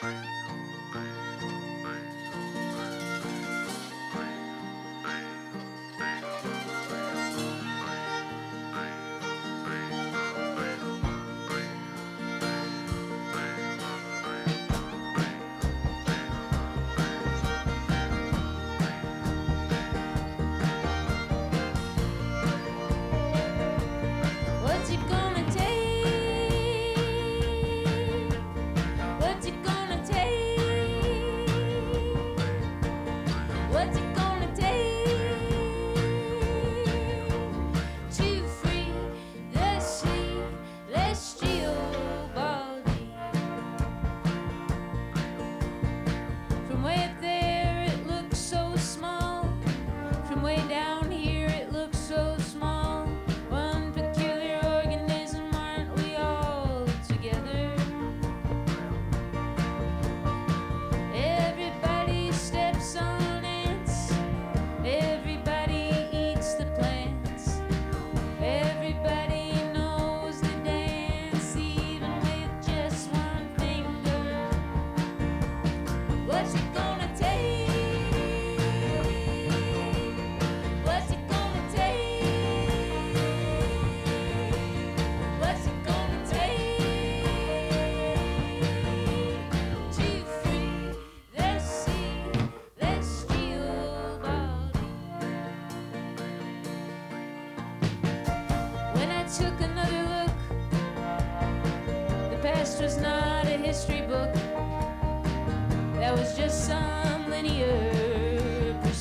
What's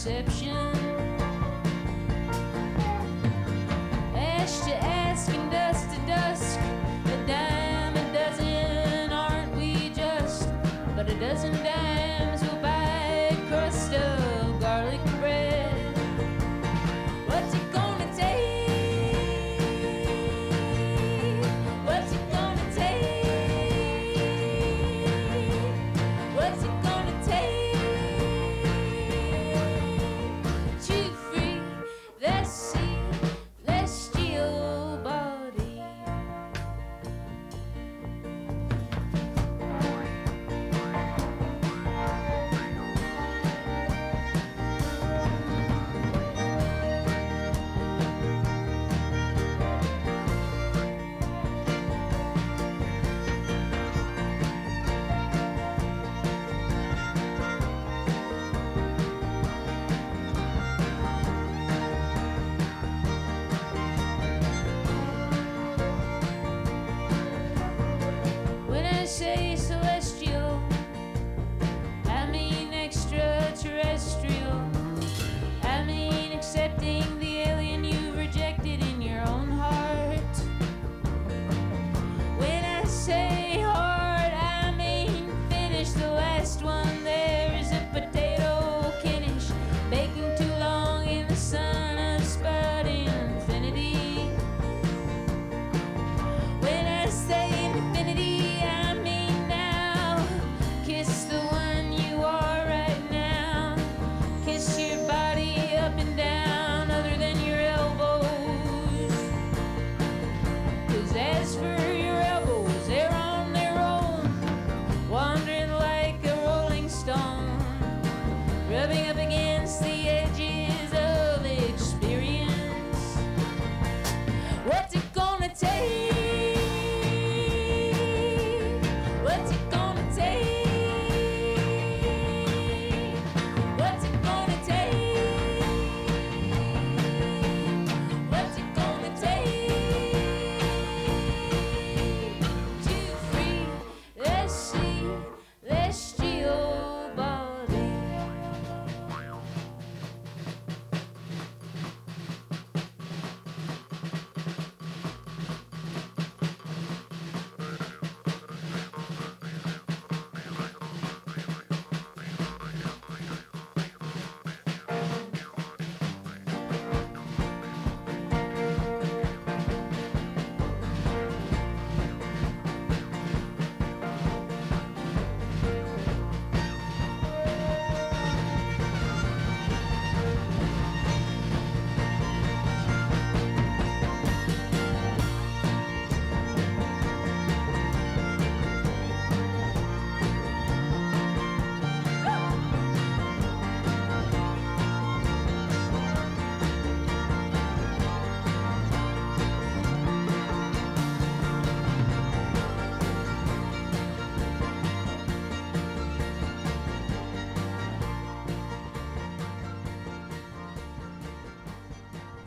linear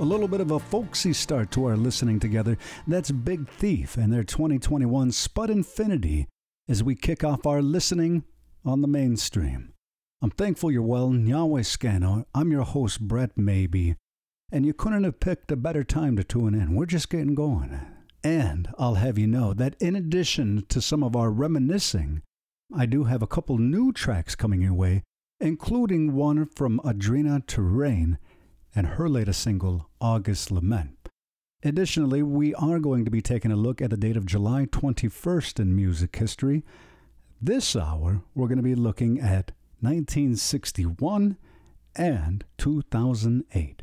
little bit of a folksy start to our listening together. That's Big Thief and their 2021 Spud Infinity as we kick off our listening on the mainstream. I'm thankful you're well. Yahweh Scano. I'm your host, Brett Maybee. And you couldn't have picked a better time to tune in. We're just getting going. And I'll have you know that in addition to some of our reminiscing, I do have a couple new tracks coming your way, including one from Andrina Turenne and her latest single, August Lament. Additionally, we are going to be taking a look at the date of July 21st in music history. This hour, we're going to be looking at 1961 and 2008.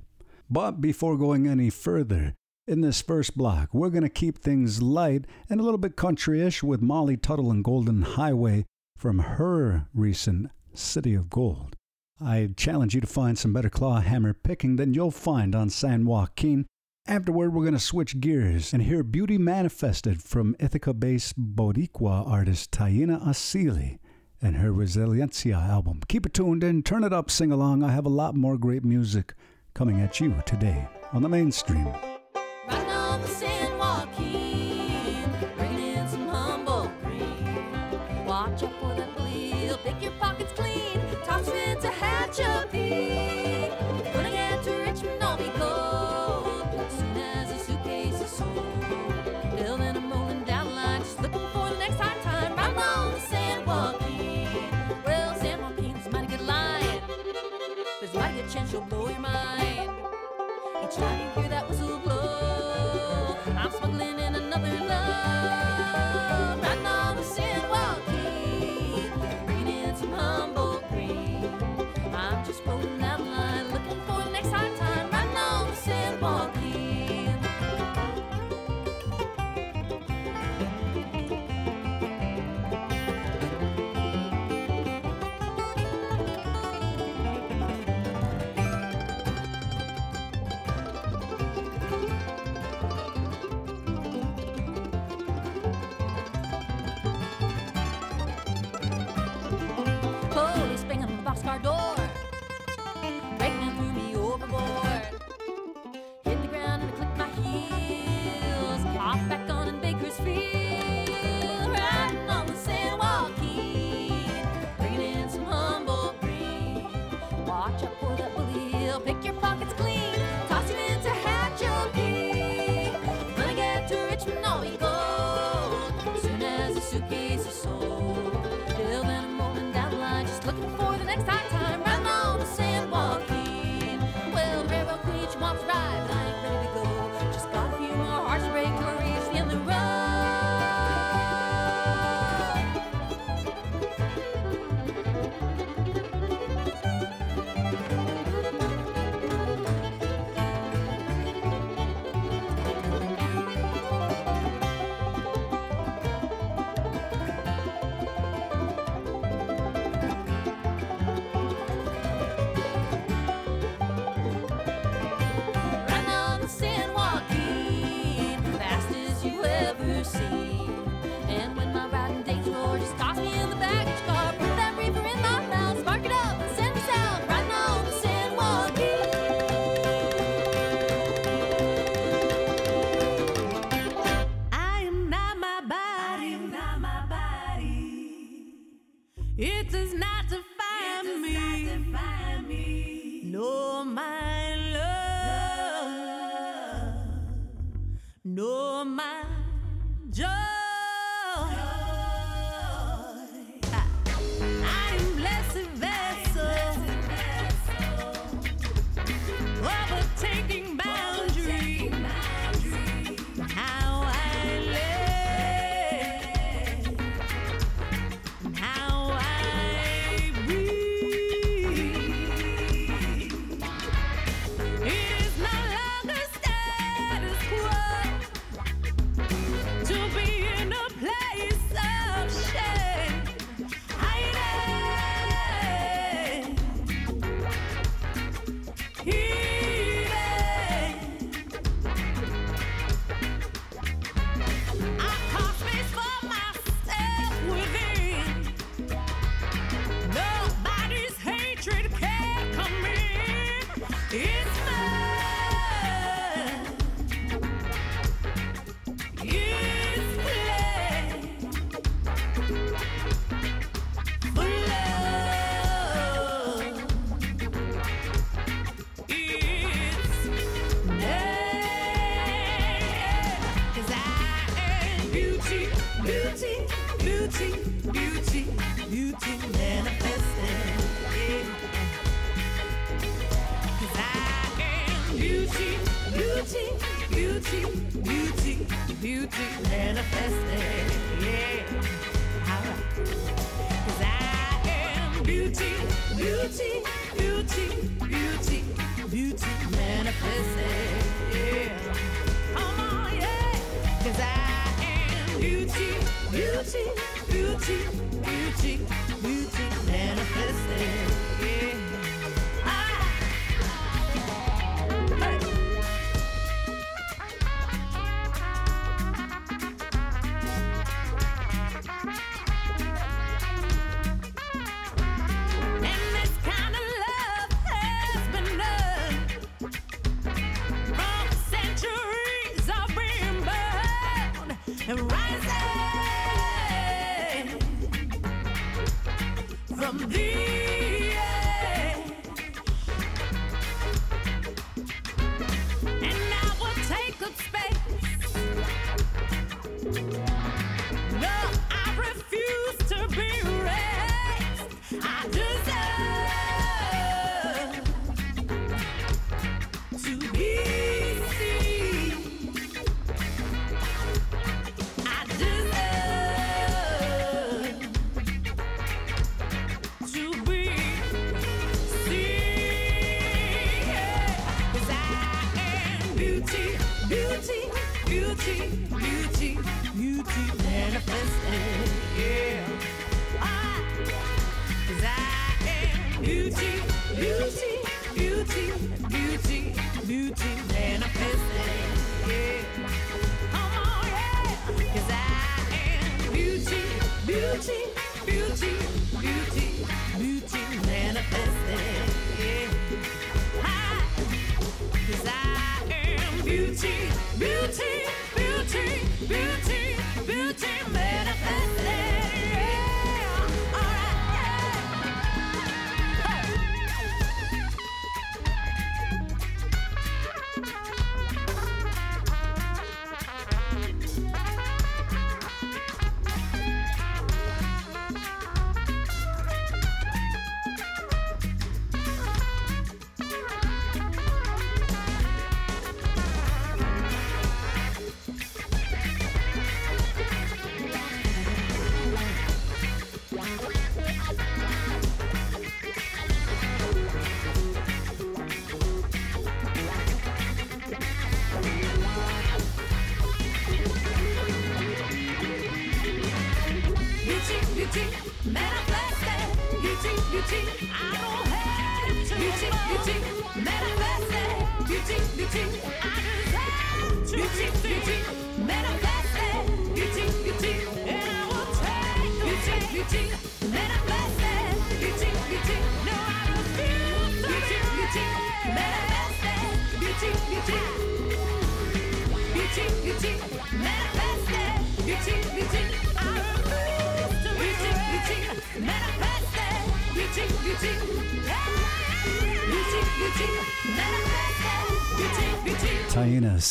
But before going any further, in this first block, we're going to keep things light and a little bit countryish with Molly Tuttle and Golden Highway from her recent City of Gold. I challenge you to find some better claw hammer picking than you'll find on San Joaquin. Afterward, we're going to switch gears and hear Beauty Manifested from Ithaca based Boricua artist Taina Asili and her Resiliencia album. Keep it tuned in, turn it up, sing along. I have a lot more great music coming at you today on the mainstream. Banging beauty, beauty, beauty beauty manifested. Yeah. Alright. Cause I am beauty, beauty, beauty, beauty, beauty manifested. Yeah. Come on, yeah. Cause I am beauty, beauty, beauty, beauty, beauty manifested. Yeah.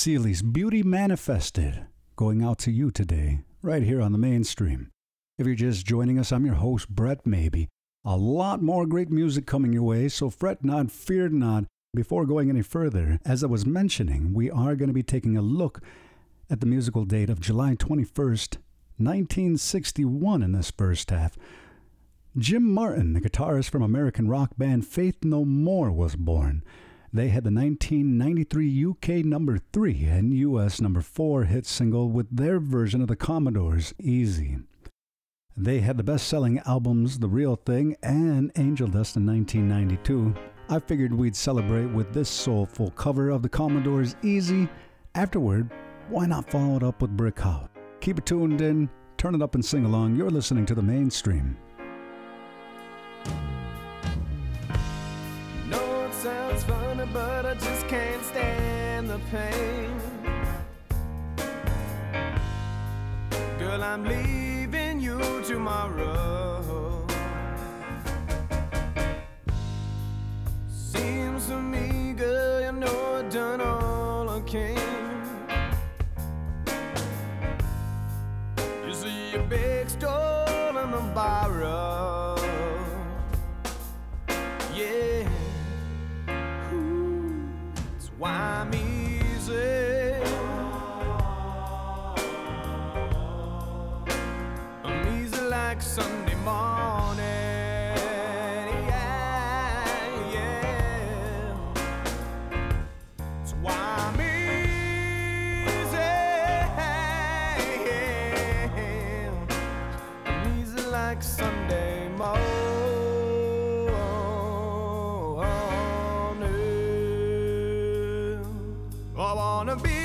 Asili's Beauty Manifested going out to you today, right here on the mainstream. If you're just joining us, I'm your host, Brett Maybee. A lot more great music coming your way, so fret not, fear not. Before going any further, as I was mentioning, we are going to be taking a look at the musical date of July 21st, 1961 in this first half. Jim Martin, the guitarist from American rock band Faith No More, was born. They had the 1993 UK number 3 and US number 4 hit single with their version of the Commodores' Easy. They had the best selling albums The Real Thing and Angel Dust in 1992. I figured we'd celebrate with this soulful cover of the Commodores' Easy. Afterward, why not follow it up with Brick House? Keep it tuned in, turn it up and sing along. You're listening to the mainstream. But I just can't stand the pain. Girl, I'm leaving you tomorrow. Seems to me, girl, you know I've done all I can. You see, you big stolen and borrow. I'm easy. I'm easy like Sunday morning. Wanna be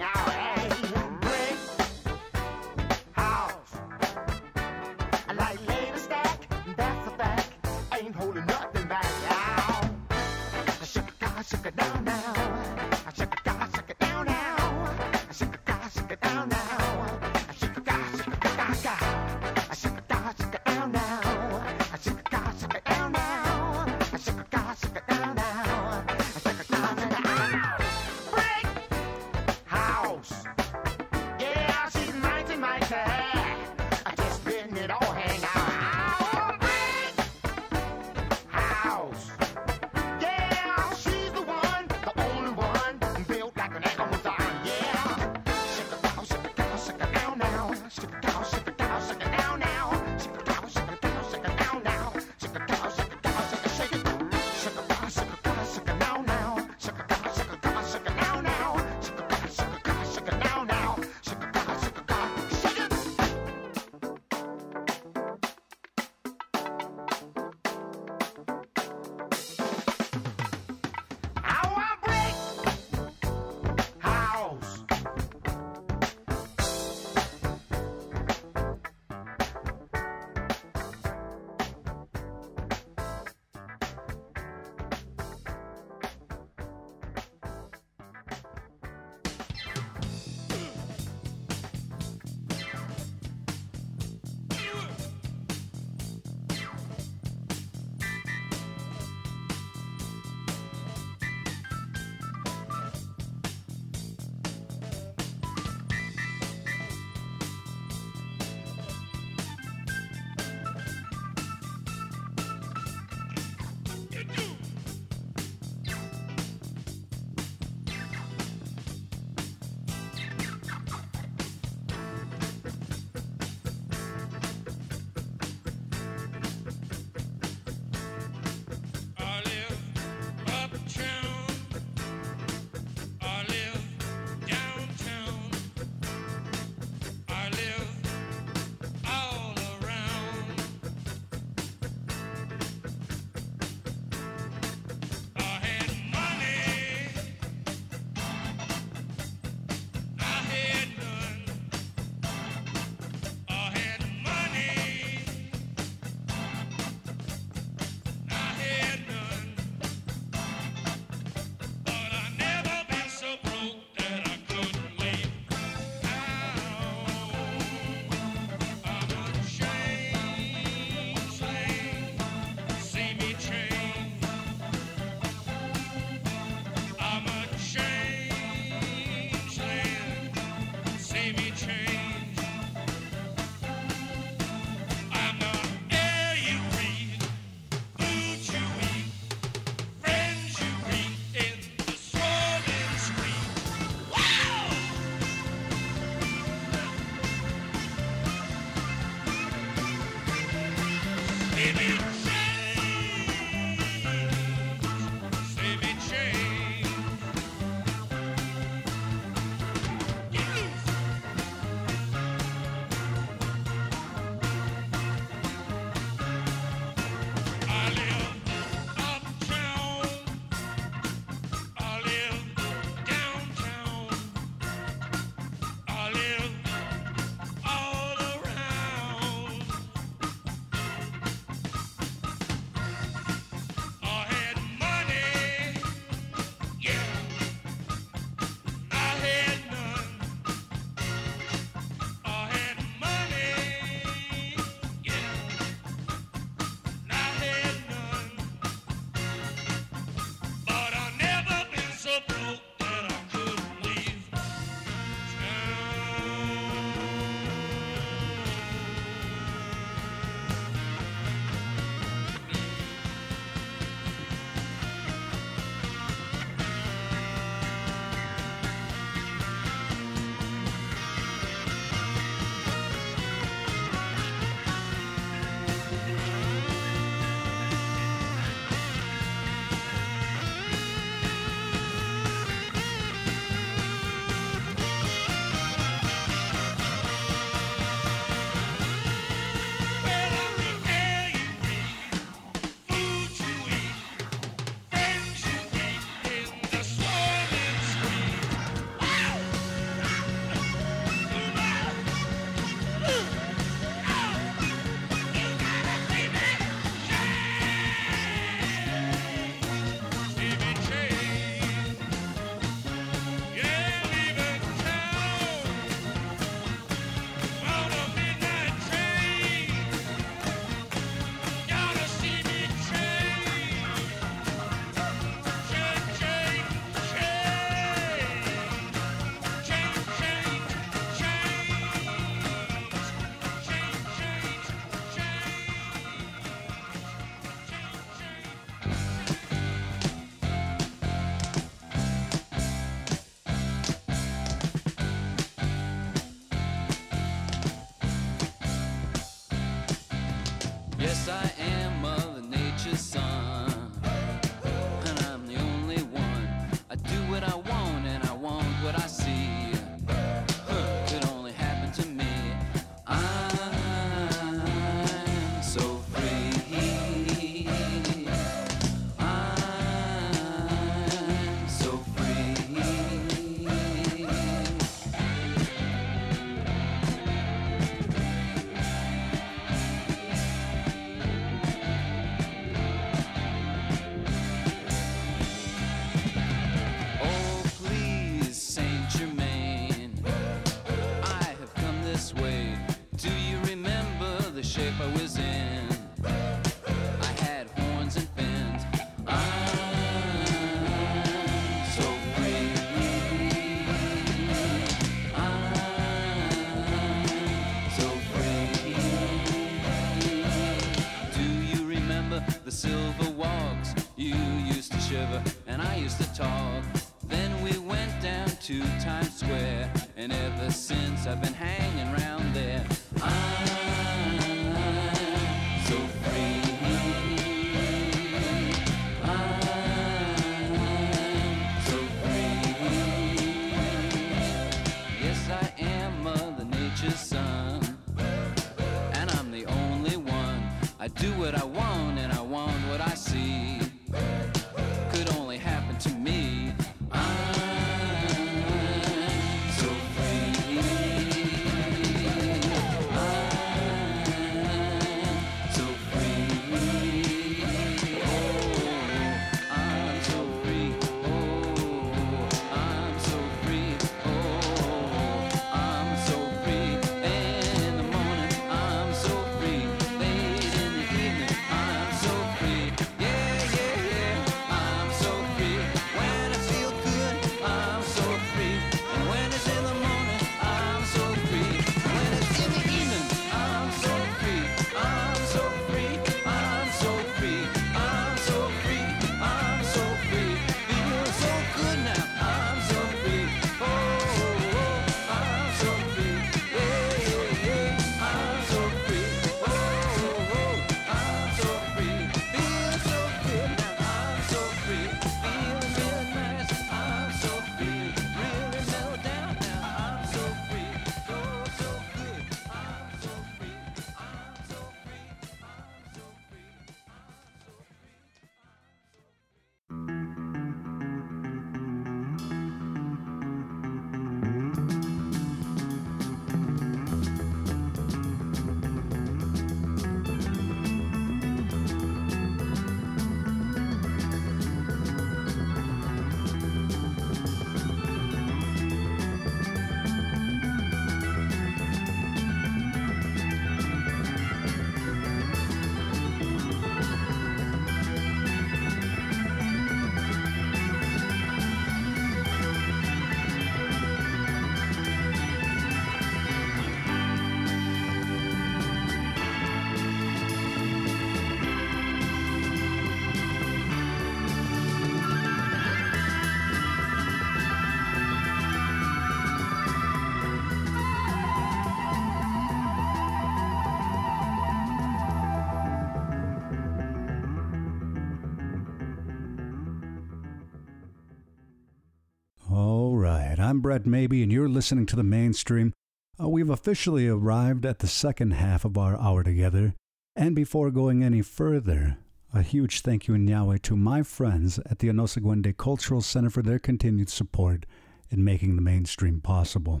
Brett Maybee, and you're listening to the mainstream. Uh, we've officially arrived at the second half of our hour together. And before going any further, a huge thank you in Yahweh to my friends at the Onosagwende Cultural Center for their continued support in making the mainstream possible.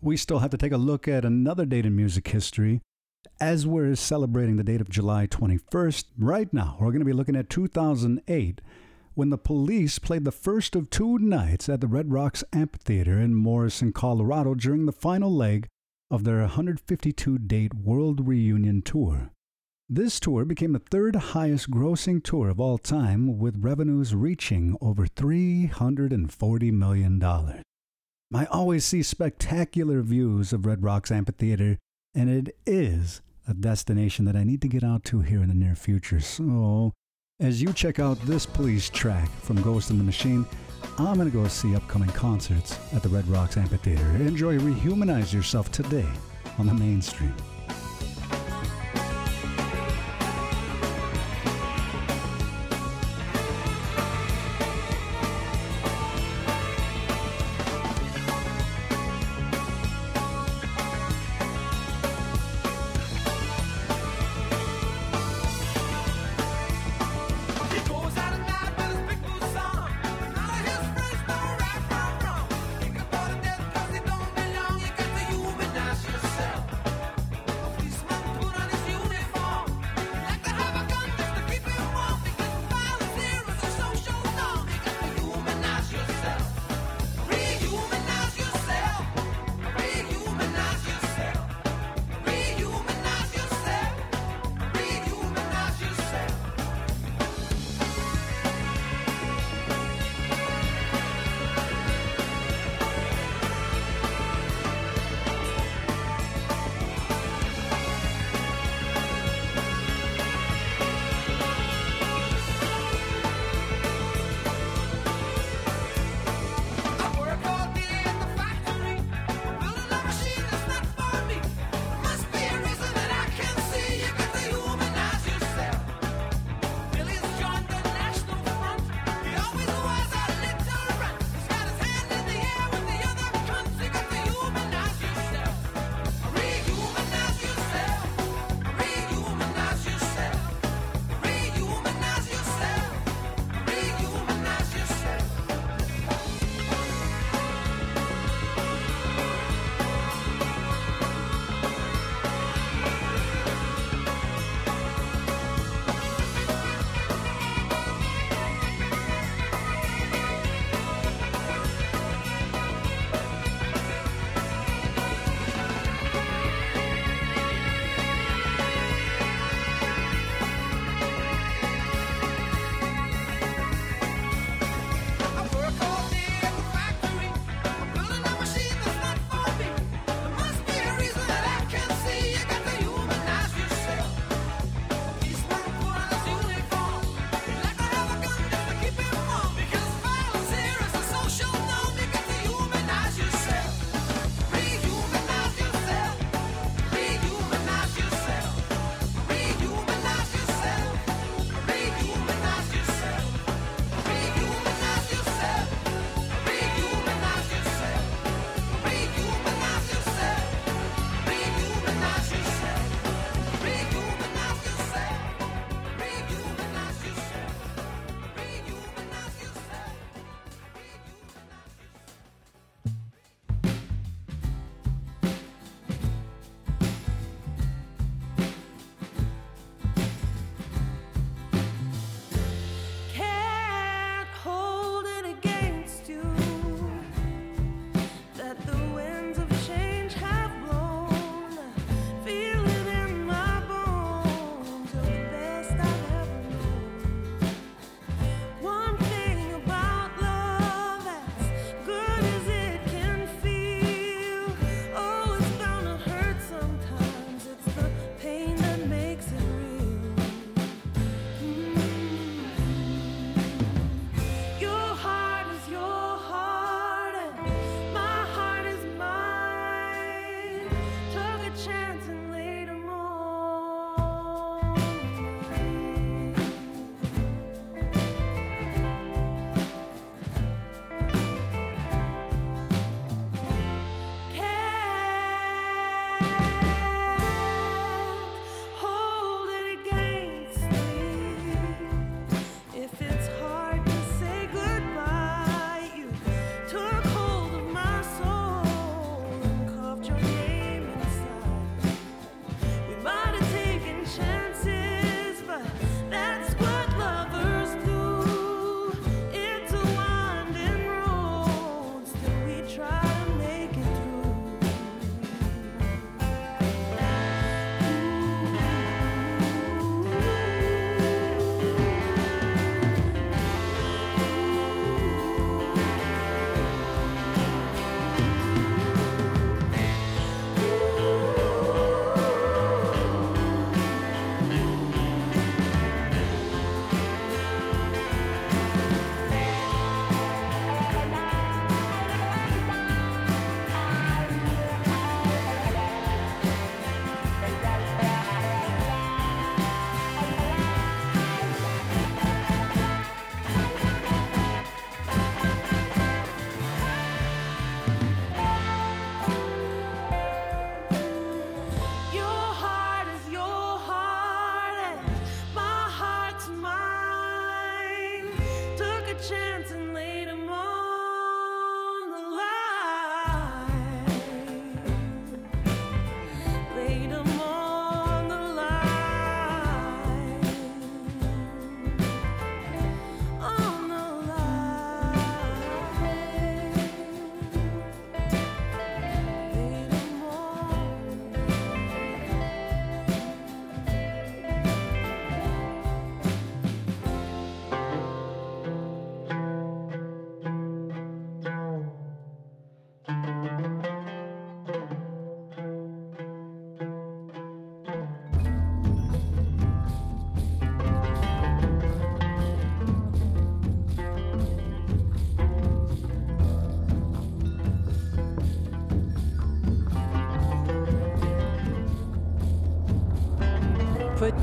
We still have to take a look at another date in music history. As we're celebrating the date of July 21st, right now we're going to be looking at 2008 when the police played the first of two nights at the Red Rocks Amphitheater in Morrison, Colorado during the final leg of their 152 date World Reunion Tour. This tour became the third highest grossing tour of all time, with revenues reaching over $340 million. I always see spectacular views of Red Rocks Amphitheater, and it is a destination that I need to get out to here in the near future. So, as you check out this police track from Ghost in the Machine, I'm going to go see upcoming concerts at the Red Rocks Amphitheater. Enjoy Rehumanize Yourself today on the mainstream.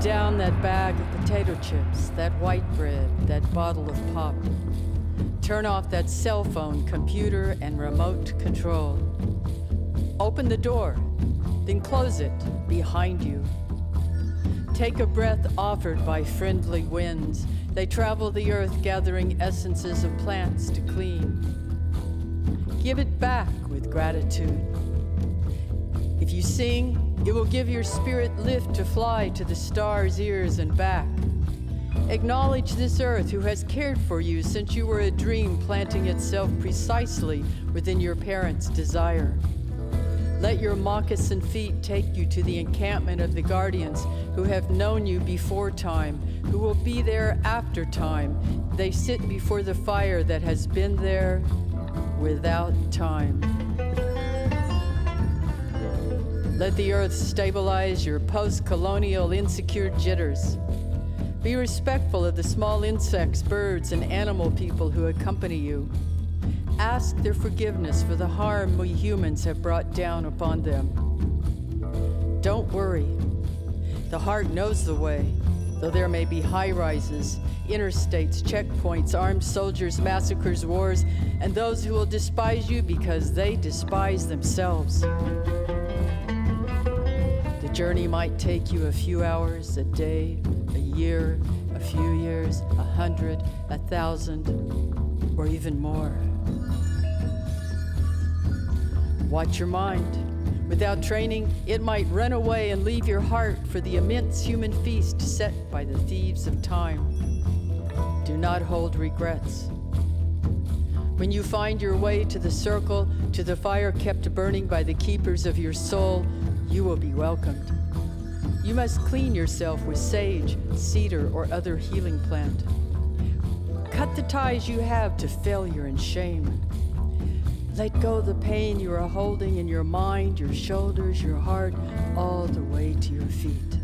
Down that bag of potato chips, that white bread, that bottle of pop. Turn off that cell phone, computer, and remote control. Open the door, then close it behind you. Take a breath offered by friendly winds. They travel the earth gathering essences of plants to clean. Give it back with gratitude. If you sing, it will give your spirit lift to fly to the stars' ears and back. Acknowledge this earth who has cared for you since you were a dream planting itself precisely within your parents' desire. Let your moccasin feet take you to the encampment of the guardians who have known you before time, who will be there after time. They sit before the fire that has been there without time. Let the earth stabilize your post colonial insecure jitters. Be respectful of the small insects, birds, and animal people who accompany you. Ask their forgiveness for the harm we humans have brought down upon them. Don't worry. The heart knows the way, though there may be high rises, interstates, checkpoints, armed soldiers, massacres, wars, and those who will despise you because they despise themselves. Journey might take you a few hours, a day, a year, a few years, a hundred, a thousand, or even more. Watch your mind. Without training, it might run away and leave your heart for the immense human feast set by the thieves of time. Do not hold regrets. When you find your way to the circle, to the fire kept burning by the keepers of your soul, you will be welcomed. You must clean yourself with sage, cedar, or other healing plant. Cut the ties you have to failure and shame. Let go the pain you are holding in your mind, your shoulders, your heart, all the way to your feet.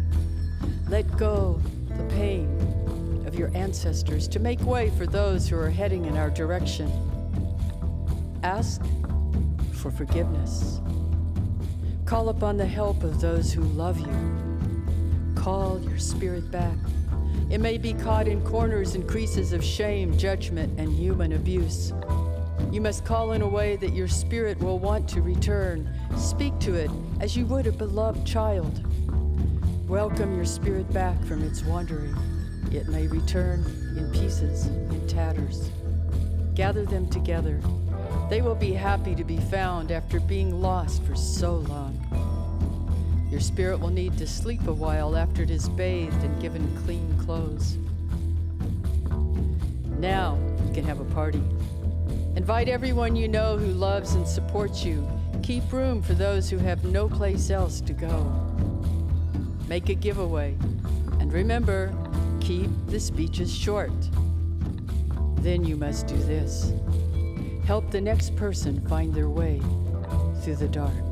Let go the pain of your ancestors to make way for those who are heading in our direction. Ask for forgiveness. Call upon the help of those who love you. Call your spirit back. It may be caught in corners and creases of shame, judgment, and human abuse. You must call in a way that your spirit will want to return. Speak to it as you would a beloved child. Welcome your spirit back from its wandering. It may return in pieces, in tatters. Gather them together. They will be happy to be found after being lost for so long. Your spirit will need to sleep a while after it is bathed and given clean clothes. Now you can have a party. Invite everyone you know who loves and supports you. Keep room for those who have no place else to go. Make a giveaway. And remember, keep the speeches short. Then you must do this help the next person find their way through the dark.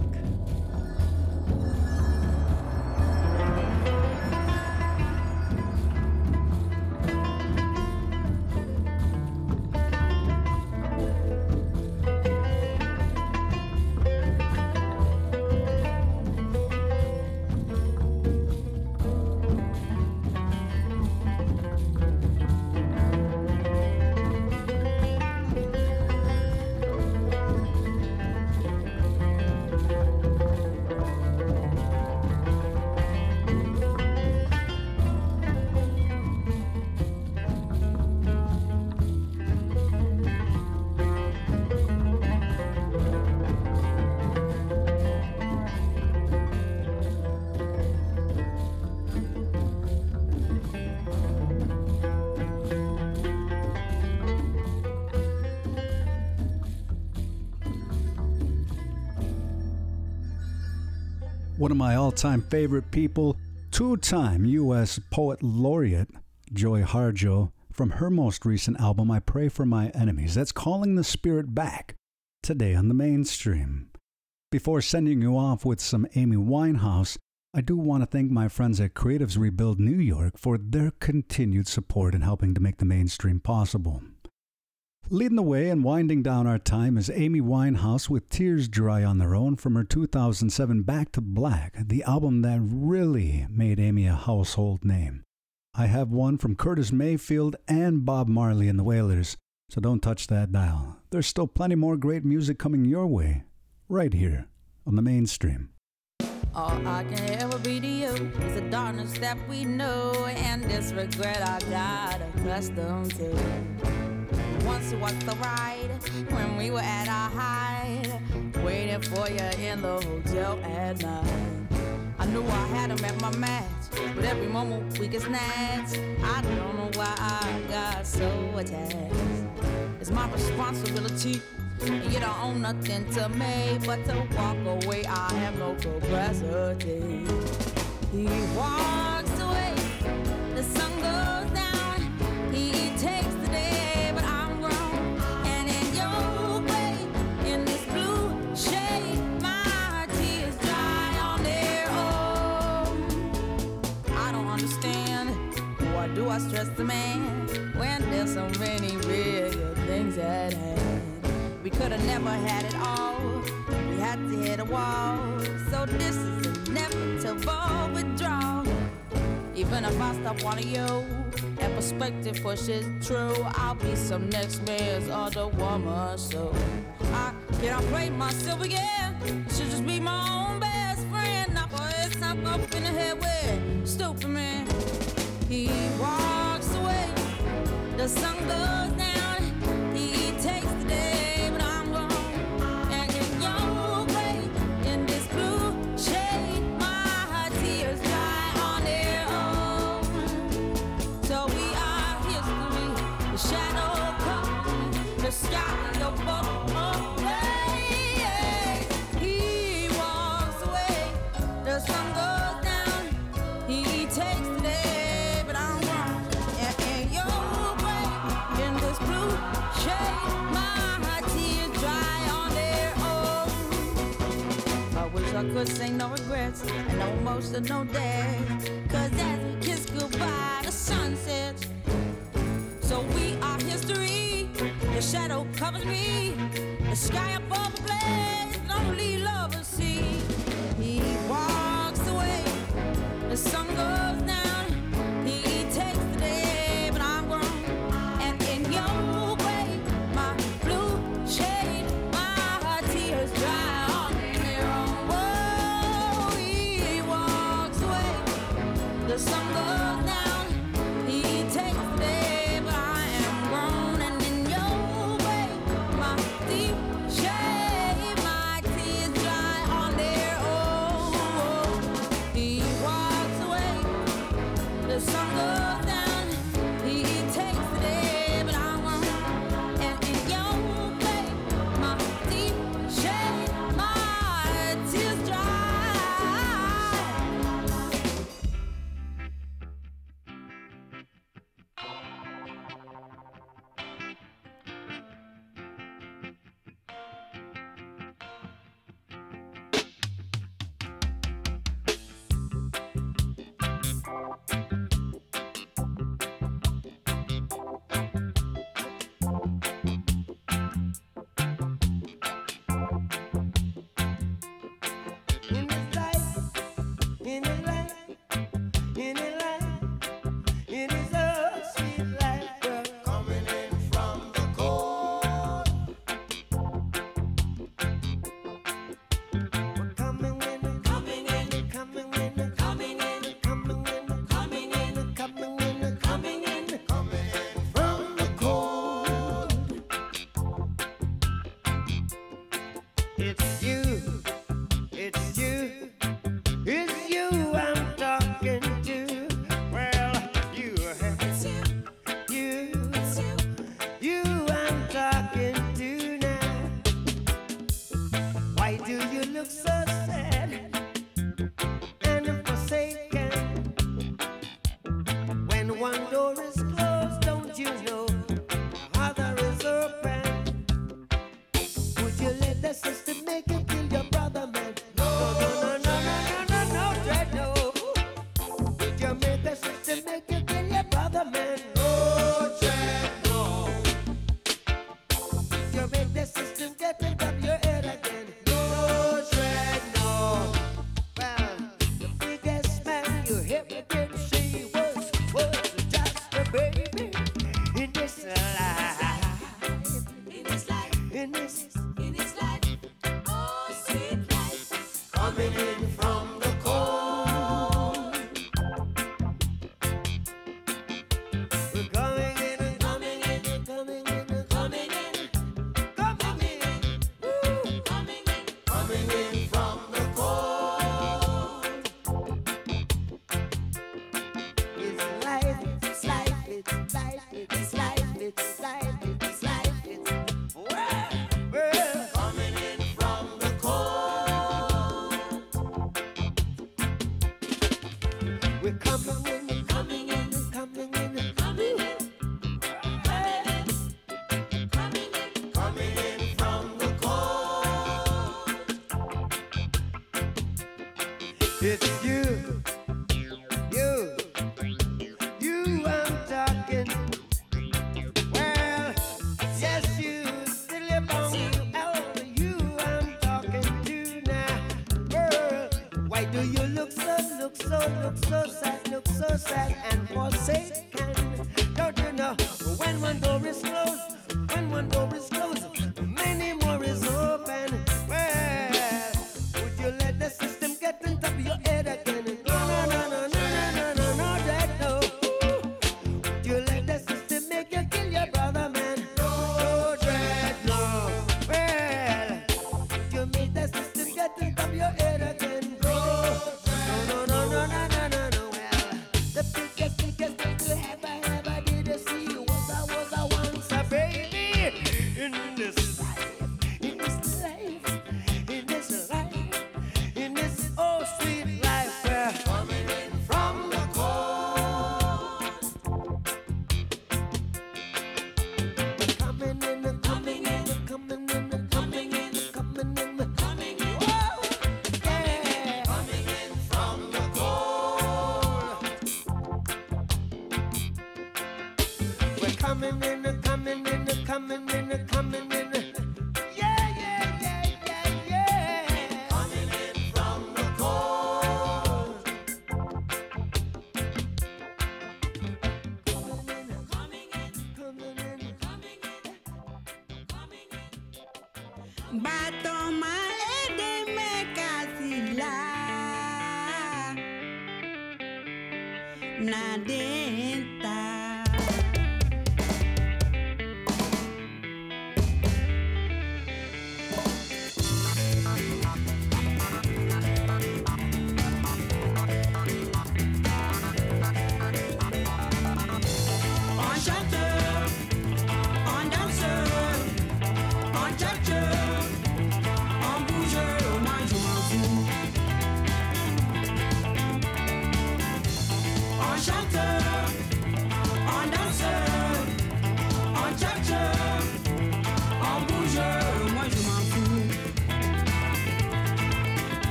Time favorite people, two time U.S. Poet Laureate Joy Harjo, from her most recent album, I Pray for My Enemies. That's Calling the Spirit Back, today on the mainstream. Before sending you off with some Amy Winehouse, I do want to thank my friends at Creatives Rebuild New York for their continued support in helping to make the mainstream possible. Leading the way and winding down our time is Amy Winehouse with Tears Dry on Their Own from her 2007 Back to Black, the album that really made Amy a household name. I have one from Curtis Mayfield and Bob Marley and the Wailers, so don't touch that dial. There's still plenty more great music coming your way, right here on the mainstream. All I can ever be to you is the darkness that we know and this regret I got accustomed to. Once was the ride when we were at our height, waiting for you in the hotel at night. I knew I had him at my match, but every moment we get snatched. I don't know why I got so attached. It's my responsibility, and you don't own nothing to me but to walk away. I have no capacity. He walks away, the sun goes I stress the man when there's so many real things at hand? We could have never had it all. We had to hit a wall. So this is inevitable withdrawal. Even if I stop wanting you, that perspective pushes true. I'll be some next man's other woman. So I cannot play myself again. Should just be my own best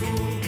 Dancing